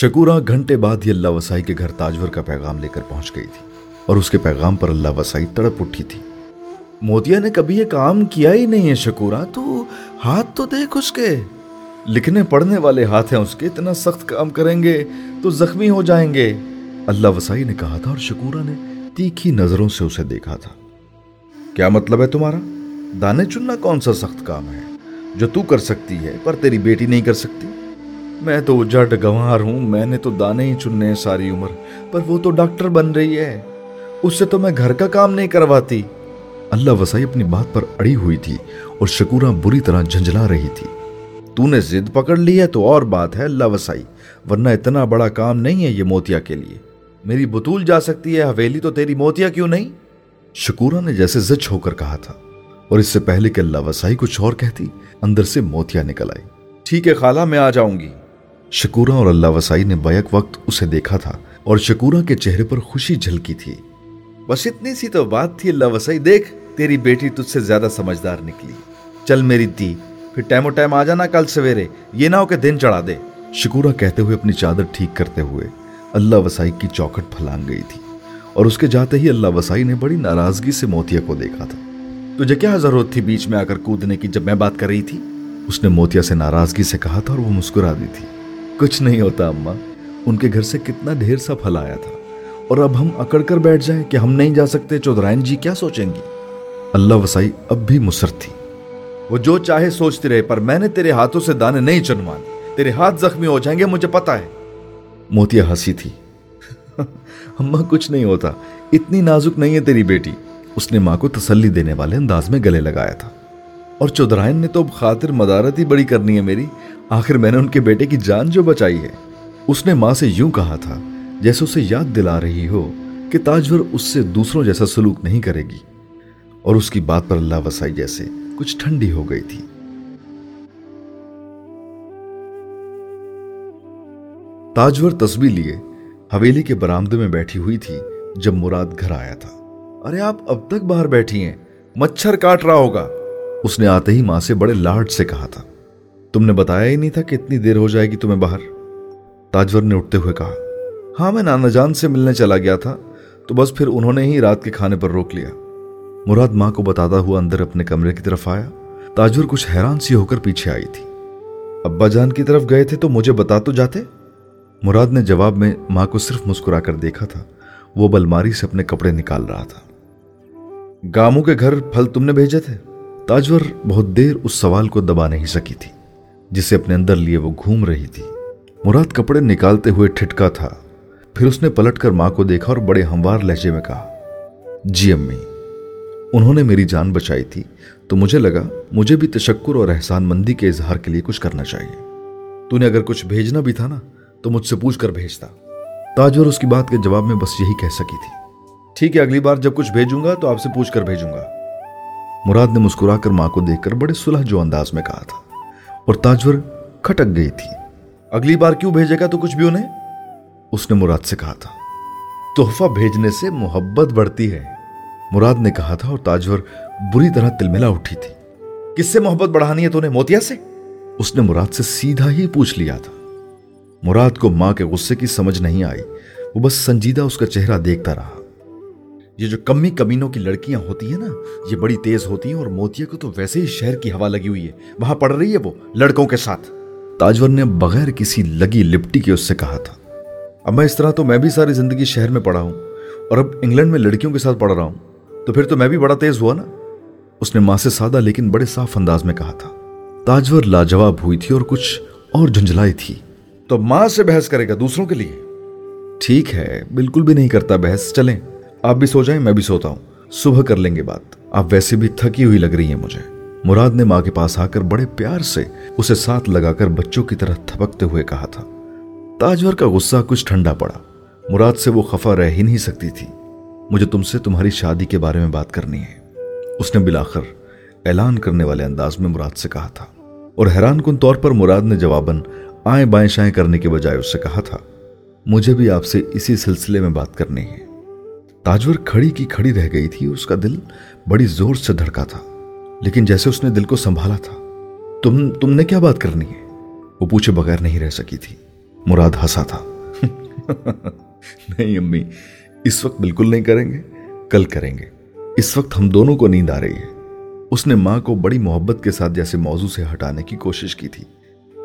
شکورہ گھنٹے بعد یہ اللہ وسائی کے گھر تاجور کا پیغام لے کر پہنچ گئی تھی اور اس کے پیغام پر اللہ وسائی تڑپ اٹھی تھی۔ موتیا نے کبھی یہ کام کیا ہی نہیں ہے شکورہ، تو ہاتھ تو دیکھ اس کے۔ لکھنے پڑھنے والے ہاتھ ہیں اس کے، اتنا سخت کام کریں گے تو زخمی ہو جائیں گے۔ اللہ وسائی نے کہا تھا اور شکورہ نے تیکھی نظروں سے اسے دیکھا تھا۔ کیا مطلب ہے تمہارا؟ دانے چننا کون سا سخت کام ہے؟ جو تو کر سکتی ہے، پر تیری بیٹی نہیں کر سکتی۔ میں تو جٹ گوار ہوں، میں نے تو دانے ہی چننے ہیں ساری عمر، پر وہ تو ڈاکٹر بن رہی ہے۔ اس سے تو میں گھر کا کام نہیں کرواتی۔ اللہ وسائی اپنی بات پر اڑی ہوئی تھی اور شکورہ بری طرح جھنجلا رہی تھی۔ تو نے زد پکڑ لی ہے تو اور بات ہے اللہ وسائی ورنہ اتنا بڑا کام نہیں ہے یہ موتیا کے لیے۔ میری بطول جا سکتی ہے، حویلی تو تیری موتیا کیوں نہیں؟ شکورہ نے جیسے زچ ہو کر کہا تھا۔ اور اس سے پہلے کہ اللہ وسائی کچھ اور کہتی، اندر سے موتیا نکل آئی۔ ٹھیک ہے خالہ، میں آ جاؤں گی۔ شکورہ اور اللہ وسائی نے بیک وقت اسے دیکھا تھا اور شکورہ کے چہرے پر خوشی جھلکی تھی۔ بس اتنی سی تو بات تھی، اللہ وسائی، دیکھ، تیری بیٹی تجھ سے زیادہ سمجھدار نکلی۔ چل میری دی، پھر ٹائم و ٹائم آ جانا کل سویرے، یہ نہ ہو کہ دن چڑھا دے۔ شکورہ کہتے ہوئے اپنی چادر ٹھیک کرتے ہوئے اللہ وسائی کی چوکھٹ پھلانگ گئی تھی اور اس کے جاتے ہی اللہ وسائی نے بڑی ناراضگی سے موتیا کو دیکھا تھا۔ تجھے کیا ضرورت تھی بیچ میں آ کر کودنے کی جب میں بات کر رہی تھی؟ اس نے موتیا سے ناراضگی سے کہا تھا اور وہ مسکرا دی تھی۔ کچھ نہیں ہوتا اما ان کے گھر سے کتنا ڈھیر سا پھل آیا تھا۔ اور اب ہم اکڑ کر بیٹھ جائیں کہ ہم نہیں جا سکتے چودرائن جی کیا سوچیں گی؟ اللہ وسائی اب بھی مسر تھی۔ وہ جو چاہے سوچتے رہے، پر میں نے تیرے ہاتھوں سے دانے نہیں چنوانے تیرے ہاتھ زخمی ہو جائیں گے، مجھے پتا ہے۔ موتیا ہنسی تھی۔ اما کچھ نہیں ہوتا۔ اتنی نازک نہیں ہے تیری بیٹی۔ اس نے ماں کو تسلی دینے والے انداز میں گلے لگایا تھا۔ اور چودرائن نے تو اب خاطر مدارت ہی بڑی کرنی ہے میری۔ آخر میں نے ان کے بیٹے کی جان جو بچائی ہے، اس نے ماں سے یوں کہا تھا، جیسے اسے یاد دلا رہی ہو، کہ تاجور اس سے دوسروں جیسا سلوک نہیں کرے گی۔ اور اس کی بات پر اللہ وسائی جیسے کچھ ٹھنڈی ہو گئی تھی۔ تاجور تصویر لیے، حویلی کے برامدے میں بیٹھی ہوئی تھی جب مراد گھر آیا تھا۔ ارے آپ اب تک باہر بیٹھی ہیں، مچھر کاٹ رہا ہوگا۔ اس نے آتے ہی ماں سے بڑے لاڈ سے کہا تھا۔ تم نے بتایا ہی نہیں تھا کہ اتنی دیر ہو جائے گی تمہیں باہر۔ تاجور نے اٹھتے ہوئے کہا ہاں میں نانا جان سے ملنے چلا گیا تھا، تو بس پھر انہوں نے ہی رات کے کھانے پر روک لیا۔ مراد ماں کو بتاتا ہوا اندر اپنے کمرے کی طرف آیا۔ تاجور کچھ حیران سی ہو کر پیچھے آئی تھی۔ ابا جان کی طرف گئے تھے تو مجھے بتا تو جاتے؟ مراد نے جواب میں ماں کو صرف مسکرا کر دیکھا تھا۔ وہ بلماری سے اپنے کپڑے نکال رہا تھا۔ گاموں کے گھر پھل تم نے بھیجے تھے؟ تاجور بہت دیر اس سوال کو دبا نہیں سکی تھی۔ جسے اپنے اندر لیے وہ گھوم رہی تھی۔ مراد کپڑے نکالتے ہوئے ٹھٹکا تھا۔ پھر اس نے پلٹ کر ماں کو دیکھا اور بڑے ہموار لہجے میں کہا جی امی، انہوں نے میری جان بچائی تھی، تو مجھے لگا مجھے بھی تشکر اور احسان مندی کے اظہار کے لیے کچھ کرنا چاہیے۔ تو نے اگر کچھ بھیجنا بھی تھا نا، تو مجھ سے پوچھ کر بھیجتا۔ تاجور اس کی بات کے جواب میں بس یہی کہہ سکی تھی۔ ٹھیک ہے، اگلی بار جب کچھ بھیجوں گا تو آپ سے پوچھ کر بھیجوں گا۔ مراد نے مسکرا کر ماں کو دیکھ کر بڑے صلح جو انداز میں کہا تھا۔ اور تاجور کھٹک گئی تھی۔ اگلی بار کیوں بھیجے گا تو کچھ بھی انہیں؟ اس نے مراد سے کہا تھا۔ تحفہ بھیجنے سے محبت بڑھتی ہے۔ مراد نے کہا تھا اور تاجور بری طرح تلملا اٹھی تھی۔ کس سے محبت بڑھانی ہے تو نے موتیا سے؟ اس نے مراد سے سیدھا ہی پوچھ لیا تھا۔ مراد کو ماں کے غصے کی سمجھ نہیں آئی۔ وہ بس سنجیدہ اس کا چہرہ دیکھتا رہا۔ یہ جو کمی کمینوں کی لڑکیاں ہوتی ہیں نا، یہ بڑی تیز ہوتی ہیں اور موتیا کو تو ویسے ہی شہر کی ہوا لگی ہوئی ہے۔ وہاں پڑ رہی ہے وہ، لڑکوں کے ساتھ۔ تاجور نے بغیر کسی لگی لپٹی کے اس سے کہا تھا، اب میں اس طرح تو میں بھی ساری زندگی شہر میں پڑھا ہوں اور اب انگلینڈ میں لڑکیوں کے ساتھ پڑھ رہا ہوں۔ تو پھر تو میں بھی بڑا تیز ہوا نا۔ اس نے ماں سے سادہ لیکن بڑے صاف انداز میں کہا تھا۔ تاجور لاجواب ہوئی تھی اور کچھ اور جھنجھلائی تھی۔ تو ماں سے بحث کرے گا دوسروں کے لیے؟ ٹھیک ہے، بالکل بھی نہیں کرتا بحث، چلیں۔ آپ بھی سو جائیں، میں بھی سوتا ہوں۔ صبح کر لیں گے بات۔ آپ ویسے بھی تھکی ہوئی لگ رہی ہیں مجھے۔ مراد نے ماں کے پاس آ کر بڑے پیار سے اسے ساتھ لگا کر بچوں کی طرح تھپکتے ہوئے کہا تھا۔ تاجور کا غصہ کچھ ٹھنڈا پڑا۔ مراد سے وہ خفا رہ ہی نہیں سکتی تھی۔ مجھے تم سے تمہاری شادی کے بارے میں بات کرنی ہے۔ اس نے بلاخر اعلان کرنے والے انداز میں مراد سے کہا تھا۔ اور حیران کن طور پر مراد نے جواباً آئیں بائیں شائیں کرنے کے بجائے اس سے کہا تھا، مجھے بھی آپ سے اسی سلسلے میں بات کرنی ہے۔ تاجور کھڑی کی کھڑی رہ گئی تھی، اس کا دل بڑی زور سے دھڑکا تھا۔ لیکن جیسے اس نے دل کو سنبھالا تھا، تم تم نے کیا بات کرنی ہے؟ وہ پوچھے بغیر نہیں رہ سکی تھی۔ مراد ہنسا تھا۔ نہیں امی، اس وقت بالکل نہیں کریں گے، کل کریں گے۔ اس وقت ہم دونوں کو نیند آ رہی ہے۔ اس نے ماں کو بڑی محبت کے ساتھ جیسے موضوع سے ہٹانے کی کوشش کی تھی۔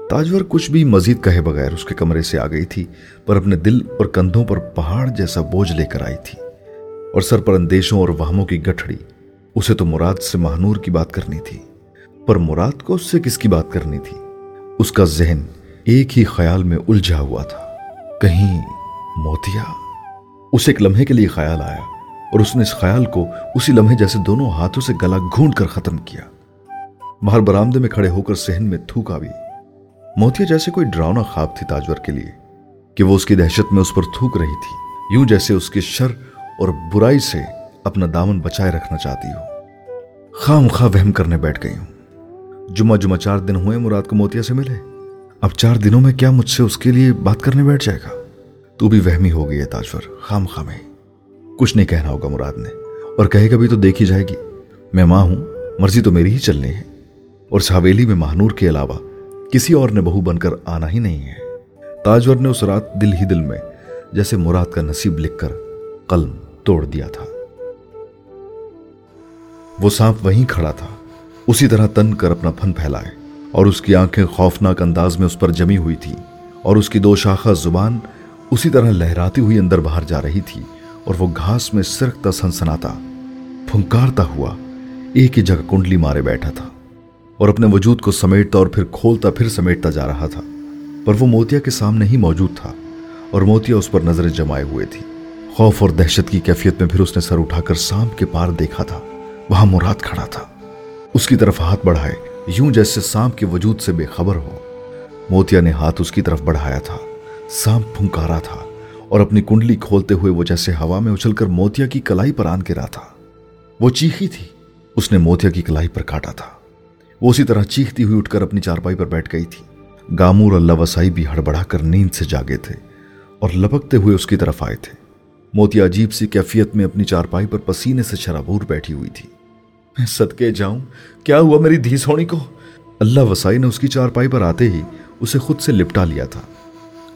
تاجور کچھ بھی مزید کہے بغیر اس کے کمرے سے آ گئی تھی، پر اپنے دل اور کندھوں پر پہاڑ جیسا بوجھ لے کر آئی تھی۔ اور سر پر اندیشوں اور وہموں کی گٹھڑی۔ اسے تو مراد سے مہنور کی بات کرنی تھی، پر مراد کو اس سے کس کی بات کرنی تھی؟ اس کا ذہن ایک ہی خیال میں الجھا ہوا تھا۔ کہیں موتیا؟ اسے ایک لمحے کے لیے خیال آیا اور اس نے اس خیال کو اسی لمحے جیسے دونوں ہاتھوں سے گلا گھونڈ کر ختم کیا۔ باہر برامدے میں کھڑے ہو کر سہن میں تھوک آئی موتیا جیسے کوئی ڈراؤنا خواب تھی تاجور کے لیے کہ وہ اس کی دہشت میں اس پر تھوک رہی تھی، یوں جیسے اس کے شر اور برائی سے اپنا دامن بچائے رکھنا چاہتی ہو۔ خام خواہ وہم کرنے بیٹھ گئی ہوں۔ جمعہ جمعہ چار دن ہوئے مراد کو موتیا سے ملے۔ اب چار دنوں میں کیا مجھ سے اس کے لیے بات کرنے بیٹھ جائے گا؟ تو بھی وہمی ہو گئی ہے تاجور خام خام میں۔ کچھ نہیں کہنا ہوگا مراد نے۔ اور کہے گا بھی تو دیکھی جائے گی۔ میں ماں ہوں، مرضی تو میری ہی چلنی ہے۔ اور اس حویلی میں مہنور کے علاوہ کسی اور نے بہو بن کر آنا ہی نہیں ہے۔ تاجور نے اس رات دل ہی دل میں جیسے مراد کا نصیب لکھ کر قلم توڑ دیا تھا۔ وہ سانپ وہیں کھڑا تھا۔ اسی طرح تن کر اپنا پھن پھیلائے اور اس کی آنکھیں خوفناک انداز میں اس پر جمی ہوئی تھی اور اس کی دو شاخہ زبان اسی طرح لہراتی ہوئی اندر باہر جا رہی تھی اور وہ گھاس میں سرکتا سنسناتا، پھنکارتا ہوا ایک ہی جگہ کنڈلی مارے بیٹھا تھا اور اپنے وجود کو سمیٹتا اور پھر کھولتا پھر سمیٹتا جا رہا تھا۔ پر وہ موتیا کے سامنے ہی موجود تھا اور موتیا اس پر نظریں جمائے ہوئے تھی خوف اور دہشت کی کیفیت میں پھر اس نے سر اٹھا کر سانپ کے پار دیکھا تھا۔ وہاں مراد کھڑا تھا۔ اس کی طرف ہاتھ بڑھائے، یوں جیسے سانپ کے وجود سے بے خبر ہو۔ موتیا نے ہاتھ اس کی طرف بڑھایا تھا۔ سانپ پھنکارا تھا اور اپنی کنڈلی کھولتے ہوئے وہ جیسے ہوا میں اچھل کر موتیا کی کلائی پر آن کے رہا تھا۔ وہ چیخی تھی۔ اس نے موتیا کی کلائی پر کاٹا تھا۔ وہ اسی طرح چیختی ہوئی اٹھ کر اپنی چارپائی پر بیٹھ گئی تھی۔ گامور اللہ وسائی بھی ہڑبڑا کر نیند سے جاگے تھے اور لپکتے ہوئے اس کی طرف آئے تھے۔ موتیا عجیب سی کیفیت میں اپنی چارپائی پر پسینے سے شرابور بیٹھی ہوئی تھی۔ میں صدقے جاؤں، کیا ہوا میری دھی سونی کو؟ اللہ وسائی نے اس کی چارپائی پر آتے ہی اسے خود سے لپٹا لیا تھا۔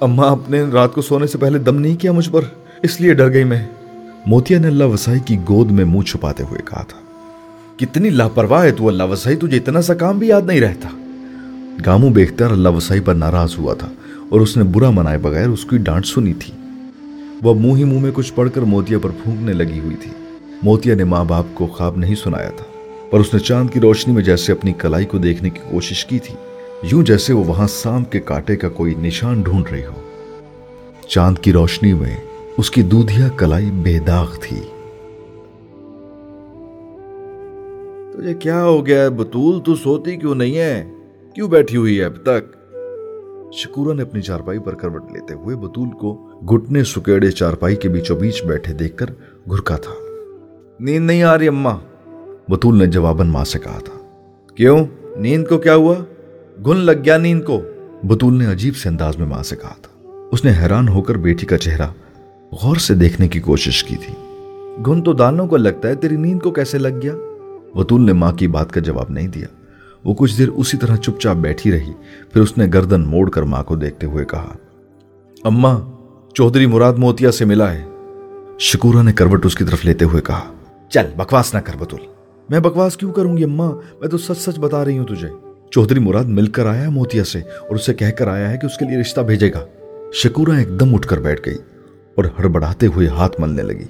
اماں اپنے رات کو سونے سے پہلے دم نہیں کیا مجھ پر؟ اس لیے ڈر گئی میں۔ موتیا نے اللہ وسائی کی گود میں منہ چھپاتے ہوئے کہا تھا، کتنی لاپرواہ ہے تو اللہ وسائی، تجھے اتنا سا کام بھی یاد نہیں رہتا۔ گامو بیختار اللہ وسائی پر ناراض ہوا تھا اور اس نے برا منائے بغیر اس کی ڈانٹ سنی تھی۔ وہ منہ ہی منہ میں کچھ پڑھ کر موتیا پر پھونکنے لگی ہوئی تھی۔ موتیا نے ماں باپ کو خواب نہیں سنایا تھا، پر اس نے چاند کی روشنی میں جیسے اپنی کلائی کو دیکھنے کی کوشش کی تھی، یوں جیسے وہ وہاں سام کے کاٹے کا کوئی نشان ڈھونڈ رہی ہو۔ چاند کی روشنی میں اس کی دودھیا کلائی بے داغ تھی۔ تجھے کیا ہو گیا ہے؟ بطول تو سوتی کیوں نہیں ہے؟ کیوں بیٹھی ہوئی ہے اب تک؟ شکورا نے اپنی چارپائی پر کروٹ لیتے ہوئے بطول کو گھٹنے سکیڑے چارپائی کے بیچوں بیچ بیٹھے دیکھ کر گھرکا تھا۔ نیند نہیں آ رہی اما بطول نے جواباً ماں سے کہا تھا۔ کیوں؟ نیند کو کیا ہوا؟ گن لگ گیا نیند کو۔ بطول نے عجیب سے انداز میں ماں سے کہا تھا۔ اس نے حیران ہو کر بیٹی کا چہرہ غور سے دیکھنے کی کوشش کی تھی۔ گن تو دانوں کو لگتا ہے تیری نیند کو کیسے لگ گیا؟ بطول نے ماں کی بات کا جواب نہیں دیا۔ وہ کچھ دیر اسی طرح چپ چاپ بیٹھی رہی۔ پھر اس نے گردن موڑ کر ماں کو دیکھتے ہوئے کہا اما چودھری مراد موتیا سے ملا ہے۔ شکورا نے کروٹ اس کی طرف لیتے ہوئے کہا، چل بکواس نہ کر بطول میں بکواس کیوں کروں گی اما؟ میں تو سچ سچ بتا رہی ہوں تجھے۔ چودھری مراد مل کر آیا ہے موتیا سے اور اسے کہہ کر آیا ہے کہ اس کے لیے رشتہ بھیجے گا۔ شکورا ایک دم اٹھ کر بیٹھ گئی اور ہڑبڑاتے ہوئے ہاتھ ملنے لگی۔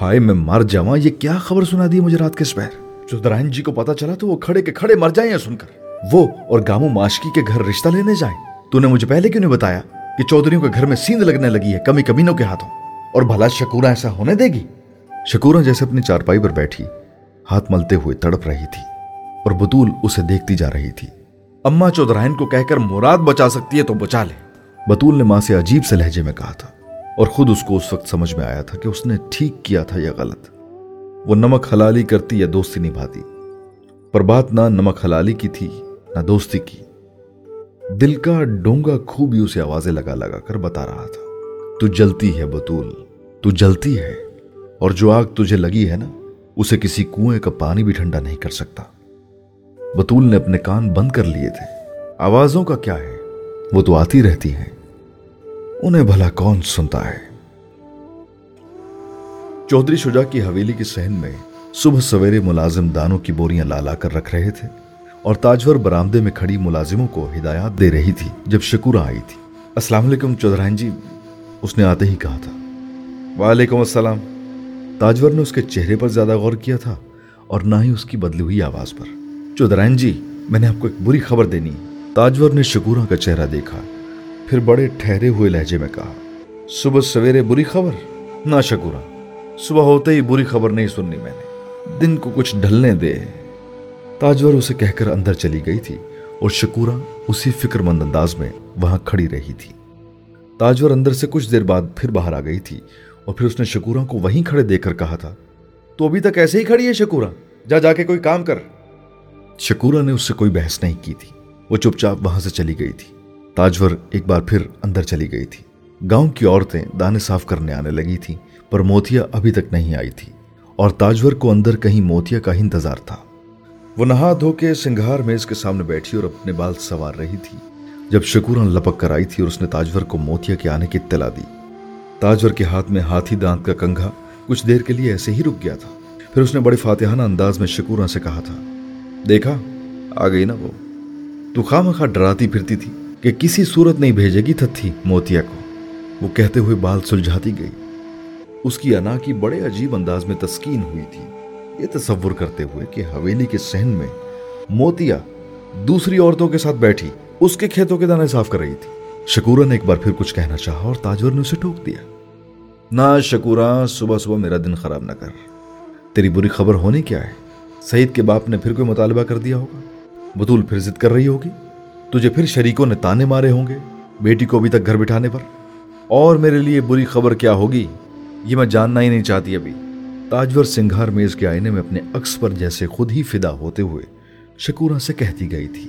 ہائے، میں مر جاواں، یہ کیا خبر سنا دی مجھے رات کے سپیر چودرائن جی کو پتا چلا تو وہ کھڑے کے کھڑے مر جائیں سن کر۔ وہ اور گامو ماشکی کے گھر رشتہ لینے جائیں۔ تو نے مجھے پہلے کیوں نہیں بتایا؟ کہ چودھریوں کے گھر میں سیند لگنے لگی ہے، کمی کمینوں کے ہاتھوں۔ اور بھلا شکورا ایسا ہونے دے گی؟ شکورا جیسے اپنی چارپائی پر بیٹھی، ہاتھ ملتے ہوئے تڑپ رہی تھی اور بطول اسے دیکھتی جا رہی تھی۔ اما چودرائن کو کہہ کر مراد بچا سکتی ہے تو بچا لے۔ بطول نے ماں سے عجیب سے لہجے میں کہا تھا اور خود اس کو اس وقت سمجھ میں آیا تھا کہ اس نے ٹھیک کیا تھا یا غلط۔ وہ نمک حلالی کرتی یا دوستی نبھاتی، پر بات نہ نمک حلالی کی تھی، نہ دوستی کی۔ دل کا ڈونگا خوب ہی اسے آوازیں لگا لگا کر بتا رہا تھا۔ تو جلتی ہے بطول تو جلتی ہے۔ اور جو آگ تجھے لگی ہے نا، اسے کسی کنویں کا پانی بھی ٹھنڈا نہیں کر سکتا۔ بطول نے اپنے کان بند کر لیے تھے۔ آوازوں کا کیا ہے؟ وہ تو آتی رہتی ہیں۔ انہیں بھلا کون سنتا ہے؟ چودھری شجا کی حویلی کے سہن میں صبح سویرے ملازم دانوں کی بوریاں لالا کر رکھ رہے تھے۔ اور تاجور برامدے میں کھڑی ملازموں کو ہدایات دے رہی تھی جب شکورہ آئی تھی۔ السلام علیکم چودھرائن جی اس نے آتے ہی کہا تھا۔ وعلیکم السلام۔ تاجور نے اس کے چہرے پر زیادہ غور کیا تھا اور نہ ہی اس کی بدلی ہوئی آواز پر۔ چودھرائن جی میں نے آپ کو ایک بری خبر دینی۔ تاجور نے شکورہ کا چہرہ دیکھا، پھر بڑے ٹھہرے ہوئے لہجے میں کہا، صبح سویرے بری خبر؟ نہ شکورہ صبح ہوتے ہی بری خبر نہیں سننی میں نے۔ دن کو کچھ ڈھلنے دے۔ تاجور اسے کہہ کر اندر چلی گئی تھی اور شکورہ اسی فکر مند انداز میں وہاں کھڑی رہی تھی۔ تاجور اندر سے کچھ دیر بعد پھر باہر آ گئی تھی اور پھر اس نے شکورہ کو وہیں کھڑے دیکھ کر کہا تھا، تو ابھی تک ایسے ہی کھڑی ہے شکورہ؟ جا جا کے کوئی کام کر۔ شکورہ نے اس سے کوئی بحث نہیں کی تھی۔ وہ چپ چاپ وہاں سے چلی گئی تھی۔ تاجور ایک بار پھر اندر چلی گئی تھی۔ گاؤں کی عورتیں دانے صاف کرنے آنے لگی تھی پر موتیا ابھی تک نہیں آئی تھی اور تاجور کو اندر کہیں موتیا کا ہی انتظار تھا۔ وہ نہا دھو کے سنگھار میز کے سامنے بیٹھی اور اپنے بال سوار رہی تھی۔ جب شکورہ لپک کر آئی تھی اور اس نے تاجور کو موتیا کے آنے کی اطلاع دی۔ تاجور کے ہاتھ میں ہاتھی دانت کا کنگھا کچھ دیر کے لیے ایسے ہی رک گیا تھا۔ پھر اس نے بڑے فاتحانہ انداز میں شکورہ سے کہا تھا، دیکھا، آ گئی نا وہ۔ تو خواہ مخواہ ڈراتی پھرتی تھی کہ کسی صورت نہیں بھیجے گی تھی موتیا کو۔ وہ کہتے ہوئے بال سلجھاتی گئی۔ اس کی انا کی بڑے عجیب انداز میں تسکین ہوئی تھی۔ یہ تصور کرتے ہوئے کہ حویلی کے سہن میں موتیا دوسری عورتوں کے ساتھ بیٹھی، اس کے کھیتوں کے دانے صاف کر رہی تھی۔ شکورہ نے ایک بار پھر کچھ کہنا چاہا اور تاجور نے اسے ٹوک دیا۔ نہ شکورہ صبح صبح میرا دن خراب نہ کر۔ تیری بری خبر ہونی کیا ہے؟ سعید کے باپ نے پھر کوئی مطالبہ کر دیا ہوگا؟ بطول پھر ضد کر رہی ہوگی؟ تجھے پھر شریکوں نے تانے مارے ہوں گے؟ بیٹی کو ابھی تک گھر بٹھانے پر؟ اور میرے لیے بری خبر کیا ہوگی؟ یہ میں جاننا ہی نہیں چاہتی ابھی۔ تاجور سنگھار میز کے آئینے میں اپنے عکس پر جیسے خود ہی فدا ہوتے ہوئے شکورہ سے کہتی گئی تھی